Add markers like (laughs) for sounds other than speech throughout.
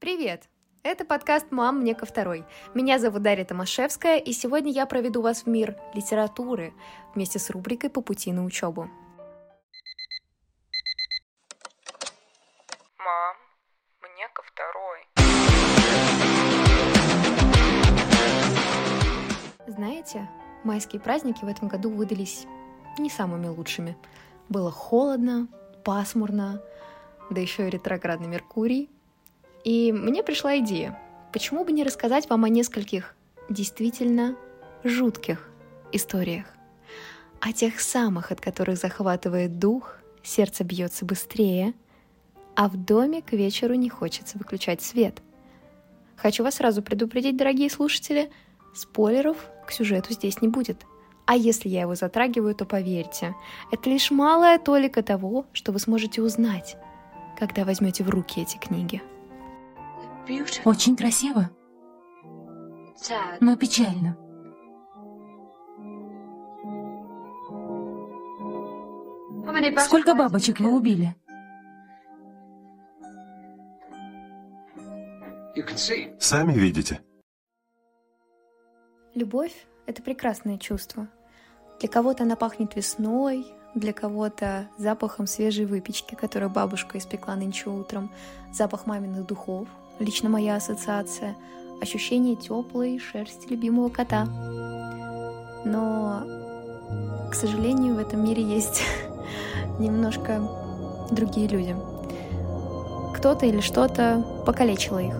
Привет! Это подкаст «Мам, мне ко второй». Меня зовут Дарья Томашевская, и сегодня я проведу вас в мир литературы вместе с рубрикой «По пути на учебу». Мам, мне ко второй. Знаете, майские праздники в этом году выдались не самыми лучшими. Было холодно, пасмурно, да еще и ретроградный Меркурий. И мне пришла идея, почему бы не рассказать вам о нескольких действительно жутких историях. О тех самых, от которых захватывает дух, сердце бьется быстрее, а в доме к вечеру не хочется выключать свет. Хочу вас сразу предупредить, дорогие слушатели, спойлеров к сюжету здесь не будет. А если я его затрагиваю, то поверьте, это лишь малая толика того, что вы сможете узнать, когда возьмете в руки эти книги. Очень красиво, но печально. Сколько бабочек вы убили? Сами видите. Любовь — это прекрасное чувство. Для кого-то она пахнет весной, для кого-то запахом свежей выпечки, которую бабушка испекла нынче утром, запах маминых духов, лично моя ассоциация, ощущение теплой шерсти любимого кота. Но, к сожалению, в этом мире есть (laughs) немножко другие люди. Кто-то или что-то покалечило их.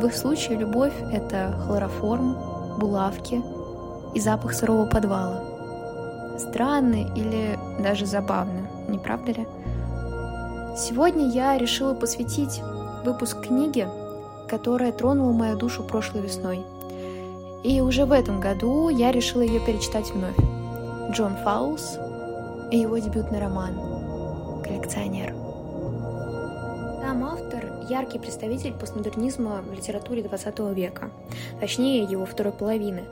В их случае любовь — это хлороформ, булавки и запах сырого подвала. Странно или даже забавно, не правда ли? Сегодня я решила посвятить выпуск книги, которая тронула мою душу прошлой весной. И уже в этом году я решила ее перечитать вновь. Джон Фаулс и его дебютный роман «Коллекционер». Сам автор – яркий представитель постмодернизма в литературе XX века, точнее его второй половины.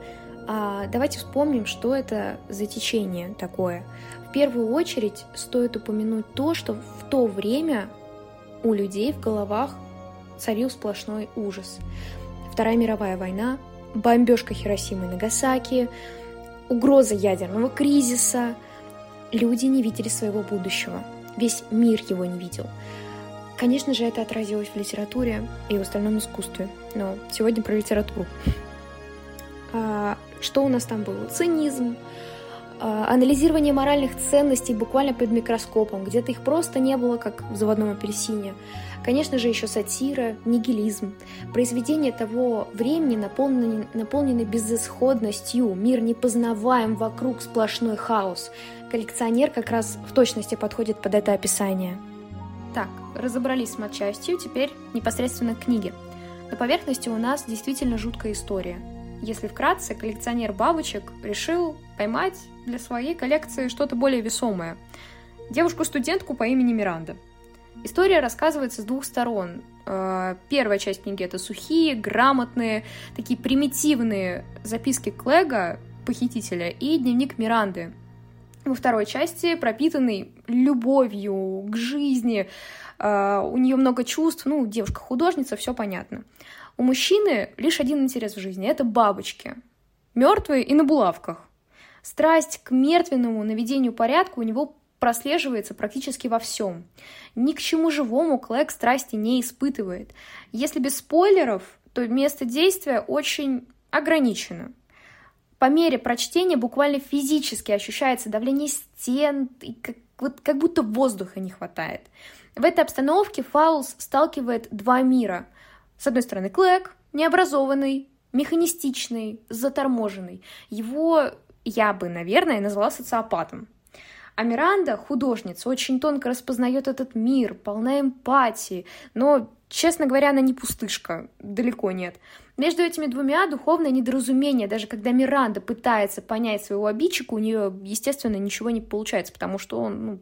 А давайте вспомним, что это за течение такое. В первую очередь стоит упомянуть то, что в то время у людей в головах царил сплошной ужас. Вторая мировая война, бомбежка Хиросимы и Нагасаки, угроза ядерного кризиса. Люди не видели своего будущего. Весь мир его не видел. Конечно же, это отразилось в литературе и в остальном искусстве. Но сегодня про литературу. А, что у нас там было? Цинизм, анализирование моральных ценностей буквально под микроскопом, где-то их просто не было, как в заводном апельсине. Конечно же, еще сатира, нигилизм. Произведения того времени наполнены, наполнены безысходностью, мир непознаваем, вокруг сплошной хаос. Коллекционер как раз в точности подходит под это описание. Так, разобрались с матчастью, теперь непосредственно к книге. На поверхности у нас действительно жуткая история – если вкратце, коллекционер бабочек решил поймать для своей коллекции что-то более весомое. Девушку-студентку по имени Миранда. История рассказывается с двух сторон. Э, первая часть книги — это сухие, грамотные, такие примитивные записки Клэга, похитителя, и дневник Миранды. Во второй части пропитанный любовью к жизни, э, у нее много чувств, ну, девушка-художница, все понятно. У мужчины лишь один интерес в жизни — это бабочки. Мертвые и на булавках. Страсть к мертвенному наведению порядка у него прослеживается практически во всем. Ни к чему живому Клэк страсти не испытывает. Если без спойлеров, то место действия очень ограничено. По мере прочтения буквально физически ощущается давление стен, и как, вот, как будто воздуха не хватает. В этой обстановке Фаулс сталкивает два мира — с одной стороны, Клэк необразованный, механистичный, заторможенный. Его я бы, наверное, назвала социопатом. А Миранда, художница, очень тонко распознает этот мир, полна эмпатии, но, честно говоря, она не пустышка, далеко нет. Между этими двумя духовное недоразумение, даже когда Миранда пытается понять своего обидчика, у нее, естественно, ничего не получается, потому что он, ну,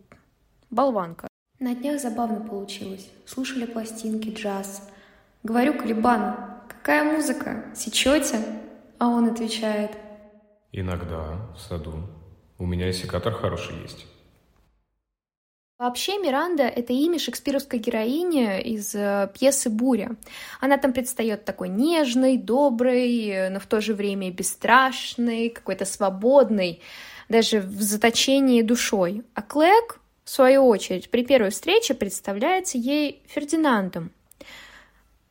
болванка. На днях забавно получилось. Слушали пластинки, джаз — Говорю Калибану, какая музыка, сечете? А он отвечает. Иногда в саду. У меня и секатор хороший есть. Вообще Миранда — это имя шекспировской героини из э, пьесы «Буря». Она там предстает такой нежной, доброй, но в то же время бесстрашной, какой-то свободной, даже в заточении душой. А Клэк, в свою очередь, при первой встрече представляется ей Фердинандом.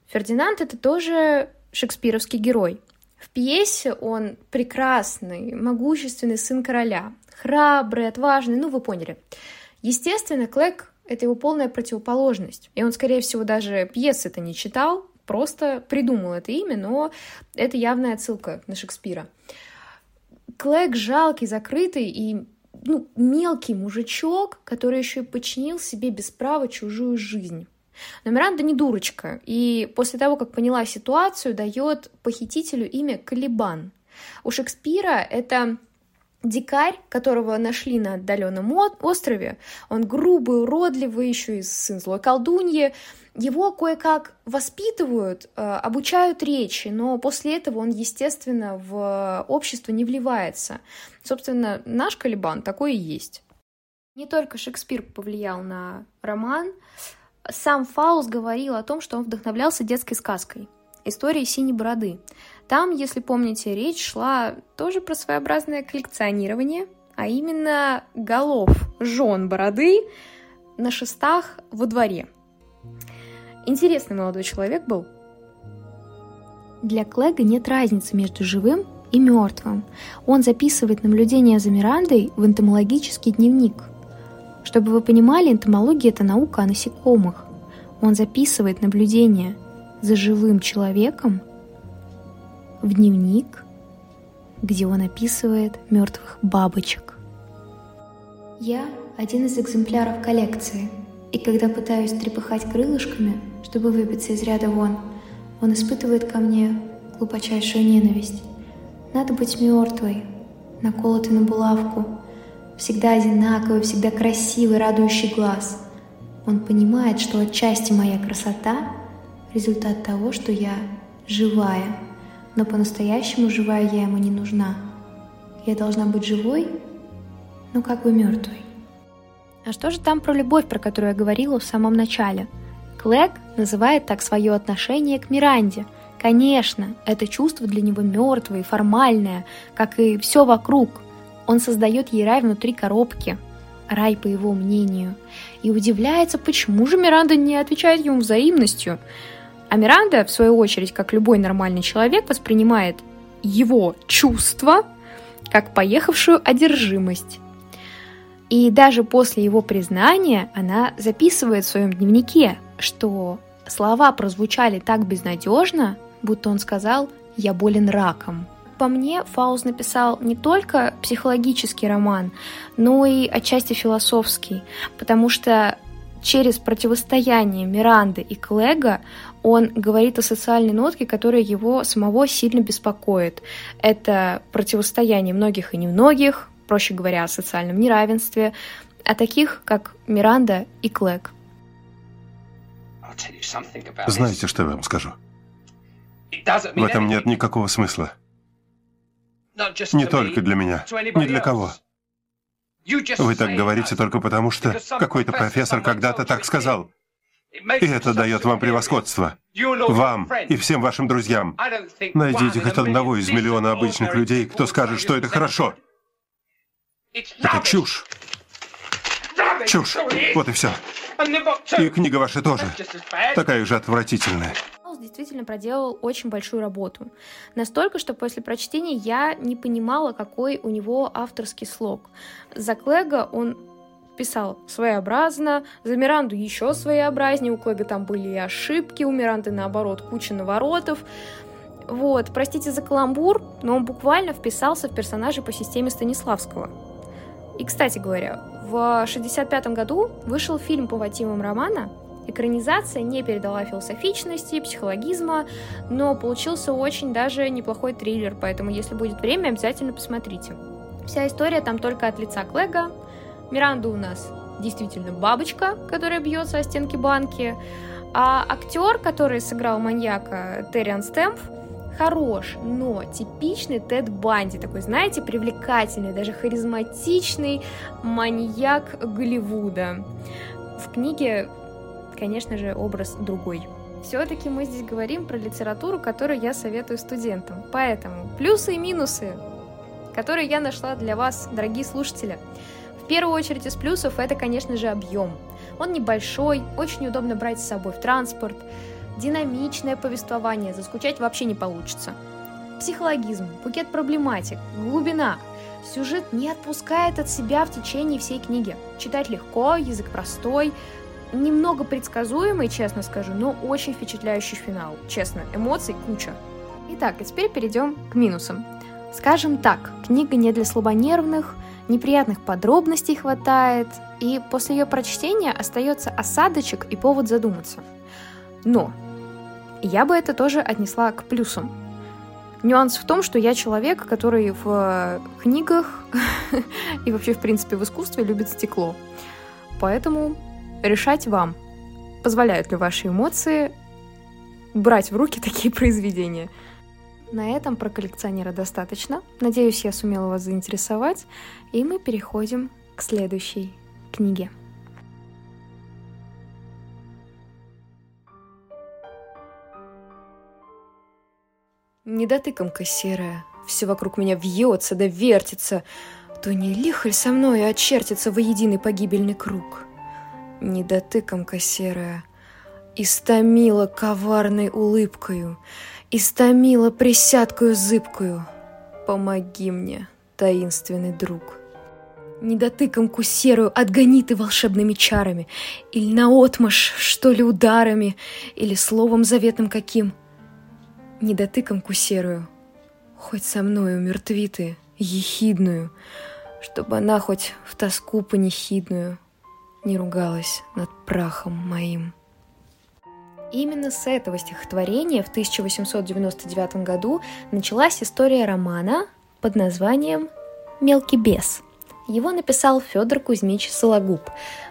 Фердинанд — это тоже шекспировский герой. В пьесе он прекрасный, могущественный сын короля, храбрый, отважный, ну вы поняли — Естественно, Клэк — это его полная противоположность. И он, скорее всего, даже пьесы это не читал, просто придумал это имя, но это явная отсылка на Шекспира. Клэк жалкий, закрытый и ну, мелкий мужичок, который еще и подчинил себе без права чужую жизнь. Но Миранда не дурочка, и после того, как поняла ситуацию, дает похитителю имя Калибан. У Шекспира это Дикарь, которого нашли на отдаленном острове, он грубый, уродливый, еще и сын злой колдуньи, его кое-как воспитывают, э, обучают речи, но после этого он, естественно, в общество не вливается. Собственно, наш Калибан такой и есть. Не только Шекспир повлиял на роман, сам Фауст говорил о том, что он вдохновлялся детской сказкой, историей синей бороды. Там, если помните, речь шла тоже про своеобразное коллекционирование, а именно голов жен бороды на шестах во дворе. Интересный молодой человек был. Для Клэга нет разницы между живым и мертвым. Он записывает наблюдения за Мирандой в энтомологический дневник. Чтобы вы понимали, энтомология – это наука о насекомых. Он записывает наблюдения за живым человеком в дневник, где он описывает мертвых бабочек. Я один из экземпляров коллекции, и когда пытаюсь трепыхать крылышками, чтобы выбиться из ряда вон, он испытывает ко мне глубочайшую ненависть. Надо быть мертвой, наколотой на булавку, всегда одинаковый, всегда красивый, радующий глаз. Он понимает, что отчасти моя красота — результат того, что я живая — но по-настоящему живая я ему не нужна. Я должна быть живой, но как бы мертвой. А что же там про любовь, про которую я говорила в самом начале? Клэг называет так свое отношение к Миранде. Конечно, это чувство для него мертвое и формальное, как и все вокруг. Он создает ей рай внутри коробки, рай по его мнению, и удивляется, почему же Миранда не отвечает ему взаимностью. А Миранда, в свою очередь, как любой нормальный человек, воспринимает его чувства как поехавшую одержимость. И даже после его признания она записывает в своем дневнике, что слова прозвучали так безнадежно, будто он сказал «я болен раком». По мне, Фауз написал не только психологический роман, но и отчасти философский, потому что через противостояние Миранды и Клега он говорит о социальной нотке, которая его самого сильно беспокоит. Это противостояние многих и немногих, проще говоря, о социальном неравенстве, о таких, как Миранда и Клэг. Знаете, что я вам скажу? В этом нет никакого смысла. Не только для меня, ни для кого. Вы так говорите только потому, что какой-то профессор когда-то так сказал. И это дает вам превосходство. Вам и всем вашим друзьям. Найдите хоть одного из миллиона обычных людей, кто скажет, что это хорошо. Это чушь. Чушь. Вот и все. И книга ваша тоже. Такая же отвратительная. Действительно проделал очень большую работу. Настолько, что после прочтения я не понимала, какой у него авторский слог. За Клэга он писал своеобразно, за Миранду еще своеобразнее, у Клэга там были и ошибки, у Миранды, наоборот, куча наворотов. Вот, простите за каламбур, но он буквально вписался в персонажа по системе Станиславского. И, кстати говоря, в 1965 году вышел фильм по мотивам романа. Экранизация не передала философичности, психологизма, но получился очень даже неплохой триллер, поэтому, если будет время, обязательно посмотрите. Вся история там только от лица Клэга, Миранда у нас действительно бабочка, которая бьется о стенки банки, а актер, который сыграл маньяка Терриан Стэмп, хорош, но типичный Тед Банди, такой, знаете, привлекательный, даже харизматичный маньяк Голливуда. В книге, конечно же, образ другой. Все-таки мы здесь говорим про литературу, которую я советую студентам. Поэтому плюсы и минусы, которые я нашла для вас, дорогие слушатели. В первую очередь из плюсов это, конечно же, объем. Он небольшой, очень удобно брать с собой в транспорт, динамичное повествование, заскучать вообще не получится. Психологизм, букет проблематик, глубина. Сюжет не отпускает от себя в течение всей книги. Читать легко, язык простой, немного предсказуемый, честно скажу, но очень впечатляющий финал. Честно, эмоций куча. Итак, а теперь перейдем к минусам. Скажем так, книга не для слабонервных, неприятных подробностей хватает, и после ее прочтения остается осадочек и повод задуматься. Но я бы это тоже отнесла к плюсам. Нюанс в том, что я человек, который в книгах (laughs) и вообще, в принципе, в искусстве любит стекло. Поэтому решать вам, позволяют ли ваши эмоции брать в руки такие (laughs) произведения. На этом про коллекционера достаточно. Надеюсь, я сумела вас заинтересовать. И мы переходим к следующей книге. Недотыкомка серая, все вокруг меня вьется да вертится, то не лихоль со мной очертится во единый погибельный круг. Недотыкомка серая, истомила коварной улыбкою, истомила присядкою зыбкою. Помоги мне, таинственный друг. Недотыкомку серую отгони ты волшебными чарами, Или наотмашь, что ли, ударами, Или словом заветным каким — недотыкомку серую, хоть со мною мертви ты, ехидную, чтобы она хоть в тоску панихидную не ругалась над прахом моим. Именно с этого стихотворения в 1899 году началась история романа под названием «Мелкий бес». Его написал Федор Кузьмич Сологуб.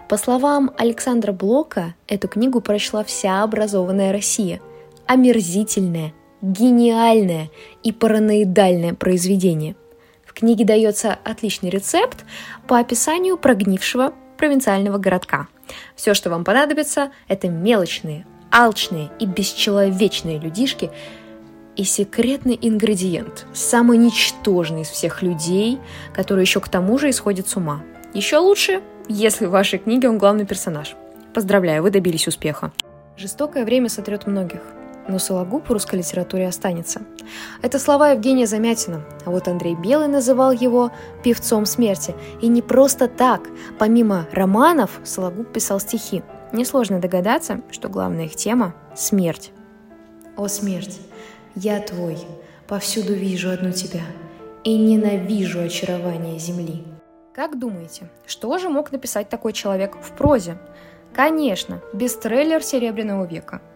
По словам Александра Блока, эту книгу прочла вся образованная Россия. Омерзительная, гениальное и параноидальное произведение. В книге дается отличный рецепт по описанию прогнившего провинциального городка. Все, что вам понадобится, это мелочные, алчные и бесчеловечные людишки и секретный ингредиент, самый ничтожный из всех людей, который еще к тому же исходит с ума. Еще лучше, если в вашей книге он главный персонаж. Поздравляю, вы добились успеха. Жестокое время сотрет многих но Сологуб в русской литературе останется. Это слова Евгения Замятина, а вот Андрей Белый называл его «певцом смерти». И не просто так. Помимо романов, Сологуб писал стихи. Несложно догадаться, что главная их тема – смерть. «О смерть, я твой, повсюду вижу одну тебя, и ненавижу очарование земли». Как думаете, что же мог написать такой человек в прозе? Конечно, бестселлер Серебряного века –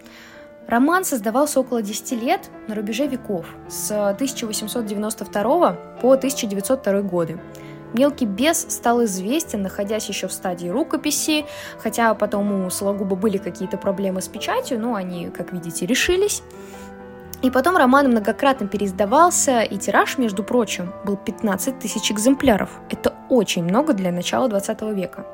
Роман создавался около 10 лет на рубеже веков, с 1892 по 1902 годы. Мелкий бес стал известен, находясь еще в стадии рукописи, хотя потом у Сологуба были какие-то проблемы с печатью, но они, как видите, решились. И потом роман многократно переиздавался, и тираж, между прочим, был 15 тысяч экземпляров. Это очень много для начала 20 века.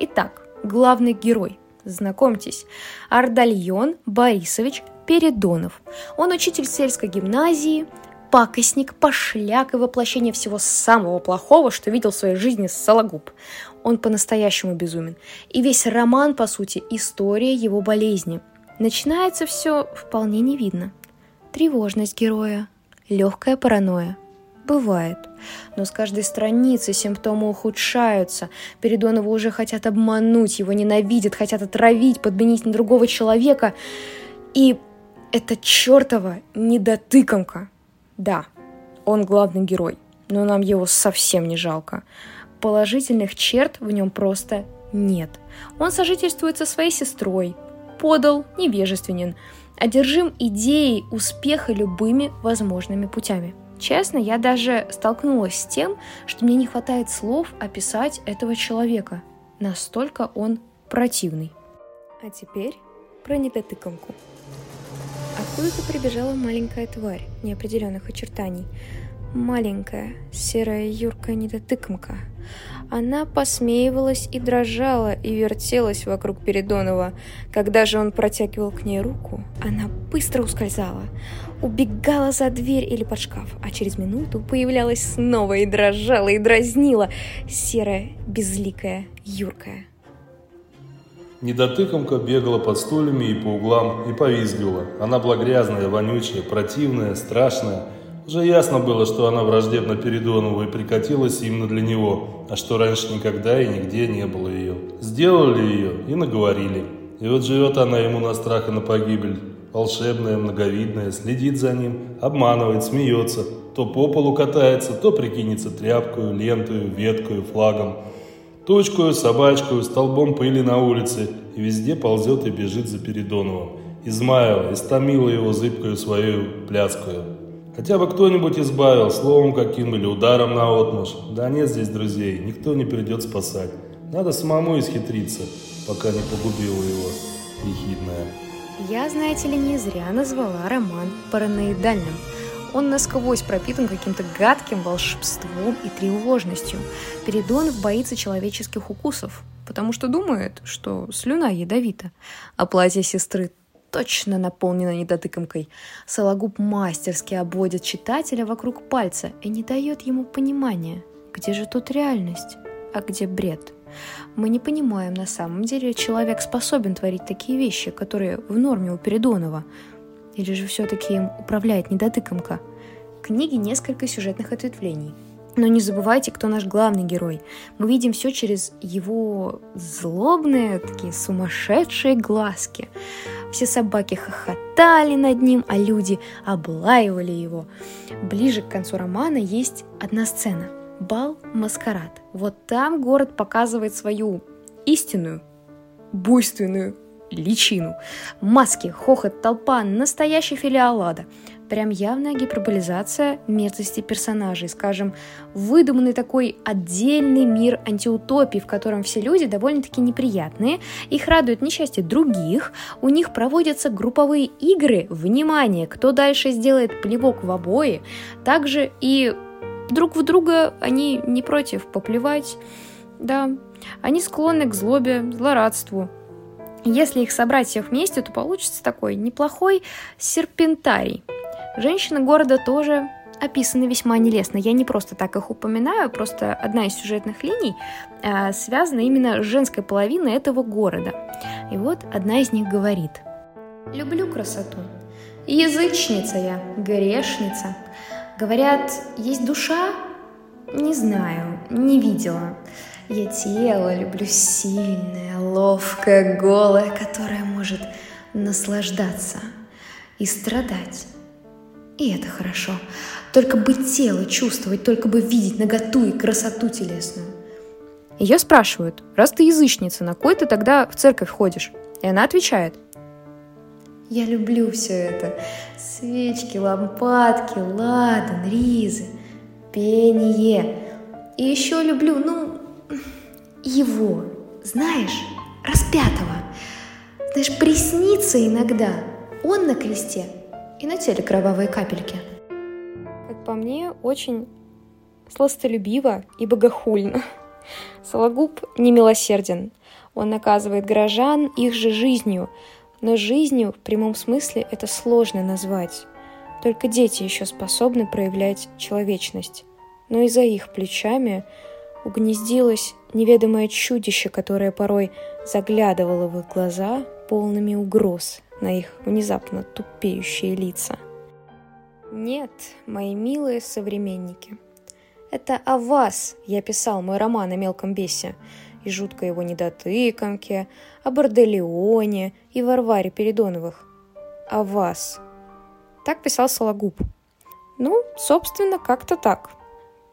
Итак, главный герой Знакомьтесь, Ардальон Борисович Передонов. Он учитель сельской гимназии, пакостник, пошляк и воплощение всего самого плохого, что видел в своей жизни Сологуб. Он по-настоящему безумен. И весь роман, по сути, история его болезни. Начинается все вполне невидно. Тревожность героя, легкая паранойя, Бывает. Но с каждой страницы симптомы ухудшаются. Передонова уже хотят обмануть, его ненавидят, хотят отравить, подменить на другого человека. И это чертова недотыкомка. Да, он главный герой, но нам его совсем не жалко. Положительных черт в нем просто нет. Он сожительствует со своей сестрой, подал, невежественен, одержим идеей успеха любыми возможными путями – Честно, я даже столкнулась с тем, что мне не хватает слов описать этого человека. Настолько он противный. А теперь про недотыкомку. Откуда-то прибежала маленькая тварь неопределенных очертаний. Маленькая, серая юркая недотыкомка. Она посмеивалась и дрожала, и вертелась вокруг Передонова. Когда же он протягивал к ней руку, она быстро ускользала, убегала за дверь или под шкаф, а через минуту появлялась снова и дрожала, и дразнила, серая, безликая, юркая. Недотыкомка бегала под стульями и по углам и повизгивала. Она была грязная, вонючая, противная, страшная – уже ясно было, что она враждебна Передонову и прикатилась именно для него, а что раньше никогда и нигде не было ее. Сделали ее и наговорили. И вот живет она ему на страх и на погибель. Волшебная, многовидная, следит за ним, обманывает, смеется. То по полу катается, то прикинется тряпкою, лентою, веткою, флагом. Тучкою, собачкою, столбом пыли на улице. И везде ползет и бежит за Передоновым. Измаила, истомила его зыбкою свою пляскую. Хотя бы кто-нибудь избавил, словом каким или ударом на отмуж. Да нет здесь друзей, никто не придет спасать. Надо самому исхитриться, пока не погубила его ехидная. Я, знаете ли, не зря назвала роман параноидальным. Он насквозь пропитан каким-то гадким волшебством и тревожностью. Передонов боится человеческих укусов, потому что думает, что слюна ядовита, а платье сестры точно наполнена недотыкомкой. Сологуб мастерски обводит читателя вокруг пальца и не дает ему понимания, где же тут реальность, а где бред. Мы не понимаем, на самом деле человек способен творить такие вещи, которые в норме у Передонова. Или же все-таки им управляет недотыкомка. В книге несколько сюжетных ответвлений – но не забывайте, кто наш главный герой. Мы видим все через его злобные, такие сумасшедшие глазки. Все собаки хохотали над ним, а люди облаивали его. Ближе к концу романа есть одна сцена. Бал-маскарад. Вот там город показывает свою истинную, буйственную личину. Маски, хохот, толпа, настоящий филиал ада прям явная гиперболизация мерзости персонажей, скажем, выдуманный такой отдельный мир антиутопии, в котором все люди довольно-таки неприятные, их радует несчастье других, у них проводятся групповые игры, внимание, кто дальше сделает плевок в обои, также и друг в друга они не против поплевать, да, они склонны к злобе, злорадству, если их собрать всех вместе, то получится такой неплохой серпентарий. Женщины города тоже описаны весьма нелестно. Я не просто так их упоминаю, просто одна из сюжетных линий э, связана именно с женской половиной этого города. И вот одна из них говорит. «Люблю красоту. Язычница я, грешница. Говорят, есть душа? Не знаю, не видела. Я тело люблю сильное, ловкое, голое, которое может наслаждаться и страдать. И это хорошо. Только бы тело чувствовать, только бы видеть наготу и красоту телесную. Ее спрашивают, раз ты язычница, на кой ты тогда в церковь ходишь? И она отвечает, я люблю все это. Свечки, лампадки, ладан, ризы, пение. И еще люблю, ну, его, знаешь, распятого. Знаешь, приснится иногда. Он на кресте, и на теле кровавые капельки. Как по мне, очень сластолюбиво и богохульно. Сологуб немилосерден. Он наказывает горожан их же жизнью, но жизнью в прямом смысле это сложно назвать. Только дети еще способны проявлять человечность. Но и за их плечами угнездилось неведомое чудище, которое порой заглядывало в их глаза полными угроз на их внезапно тупеющие лица. Нет, мои милые современники, это о вас я писал мой роман о мелком бесе и жуткой его недотыкомке, о Борделеоне и Варваре Передоновых. О вас. Так писал Сологуб. Ну, собственно, как-то так.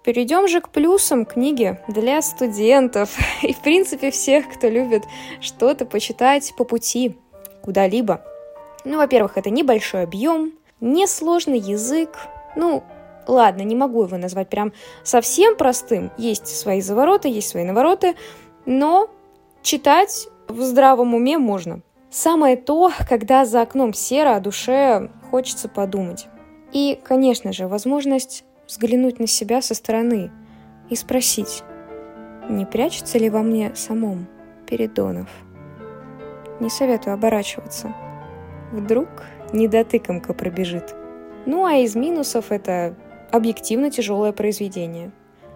Перейдем же к плюсам книги для студентов (laughs) и, в принципе, всех, кто любит что-то почитать по пути, куда-либо. Ну, во-первых, это небольшой объем, несложный язык. Ну, ладно, не могу его назвать прям совсем простым. Есть свои завороты, есть свои навороты, но читать в здравом уме можно. Самое то, когда за окном серо, а душе хочется подумать. И, конечно же, возможность взглянуть на себя со стороны и спросить, не прячется ли во мне самом Передонов. Не советую оборачиваться. Вдруг недотыкомка пробежит. Ну а из минусов это объективно тяжелое произведение.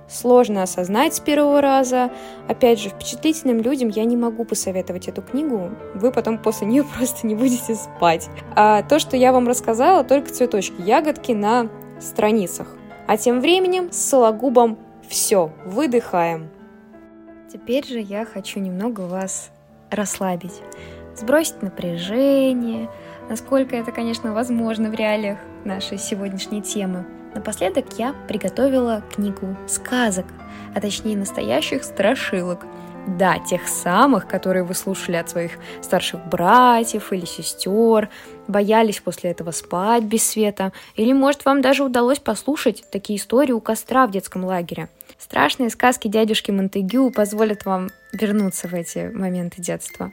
Сложно осознать с первого раза. Опять же, впечатлительным людям я не могу посоветовать эту книгу. Вы потом после нее (laughs) просто не будете спать. А то, что я вам рассказала, только цветочки, ягодки на страницах. А тем временем с сологубом все, выдыхаем. Теперь же я хочу немного вас расслабить, сбросить напряжение, насколько это, конечно, возможно в реалиях нашей сегодняшней темы. Напоследок я приготовила книгу сказок, а точнее настоящих страшилок. Да, тех самых, которые вы слушали от своих старших братьев или сестер, боялись после этого спать без света, или, может, вам даже удалось послушать такие истории у костра в детском лагере. Страшные сказки дядюшки Монтегю позволят вам вернуться в эти моменты детства.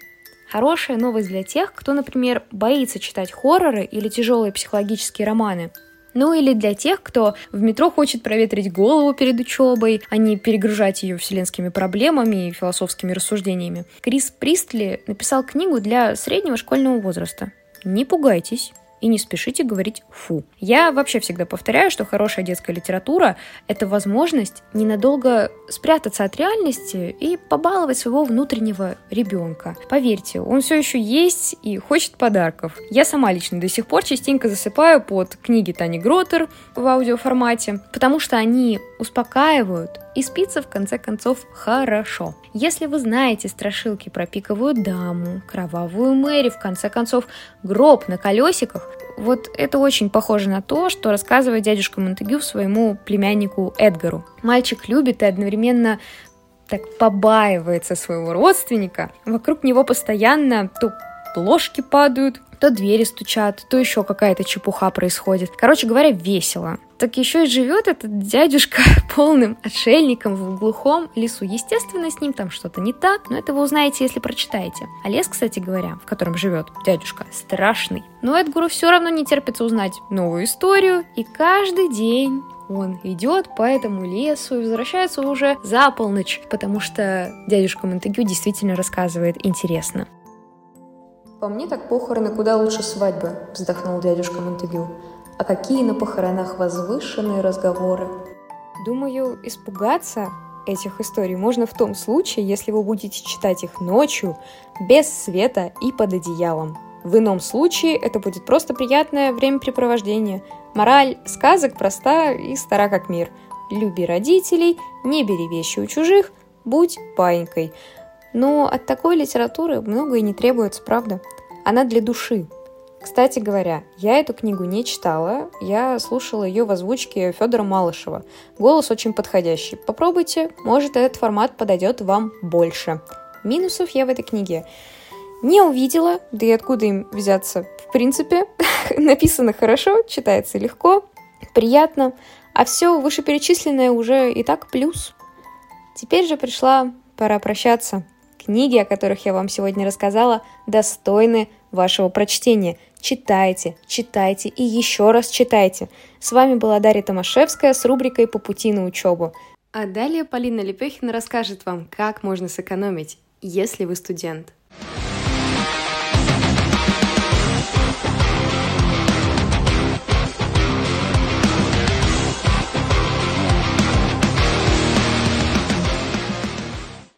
Хорошая новость для тех, кто, например, боится читать хорроры или тяжелые психологические романы. Ну или для тех, кто в метро хочет проветрить голову перед учебой, а не перегружать ее вселенскими проблемами и философскими рассуждениями. Крис Пристли написал книгу для среднего школьного возраста. Не пугайтесь, и не спешите говорить «фу». Я вообще всегда повторяю, что хорошая детская литература — это возможность ненадолго спрятаться от реальности и побаловать своего внутреннего ребенка. Поверьте, он все еще есть и хочет подарков. Я сама лично до сих пор частенько засыпаю под книги Тани Гротер в аудиоформате, потому что они успокаивают и спится в конце концов хорошо. Если вы знаете страшилки про пиковую даму, кровавую Мэри, в конце концов гроб на колесиках, вот это очень похоже на то, что рассказывает дядюшка Монтегю своему племяннику Эдгару. Мальчик любит и одновременно так побаивается своего родственника. Вокруг него постоянно то ложки падают, то двери стучат, то еще какая-то чепуха происходит. Короче говоря, весело. Так еще и живет этот дядюшка (laughs) полным отшельником в глухом лесу. Естественно, с ним там что-то не так, но это вы узнаете, если прочитаете. А лес, кстати говоря, в котором живет дядюшка, страшный. Но Эдгару все равно не терпится узнать новую историю, и каждый день он идет по этому лесу и возвращается уже за полночь, потому что дядюшка Монтегю действительно рассказывает интересно. «По мне так похороны куда лучше свадьбы», — вздохнул дядюшка Монтегю. «А какие на похоронах возвышенные разговоры!» Думаю, испугаться этих историй можно в том случае, если вы будете читать их ночью, без света и под одеялом. В ином случае это будет просто приятное времяпрепровождение. Мораль сказок проста и стара как мир. Люби родителей, не бери вещи у чужих, будь паинькой. Но от такой литературы многое не требуется, правда? Она для души. Кстати говоря, я эту книгу не читала, я слушала ее в озвучке Федора Малышева. Голос очень подходящий. Попробуйте, может этот формат подойдет вам больше. Минусов я в этой книге не увидела, да и откуда им взяться? В принципе, (laughs) написано хорошо, читается легко, приятно, а все вышеперечисленное уже и так плюс. Теперь же пришла пора прощаться. Книги, о которых я вам сегодня рассказала, достойны вашего прочтения. Читайте, читайте и еще раз читайте. С вами была Дарья Томашевская с рубрикой «По пути на учебу». А далее Полина Лепехина расскажет вам, как можно сэкономить, если вы студент.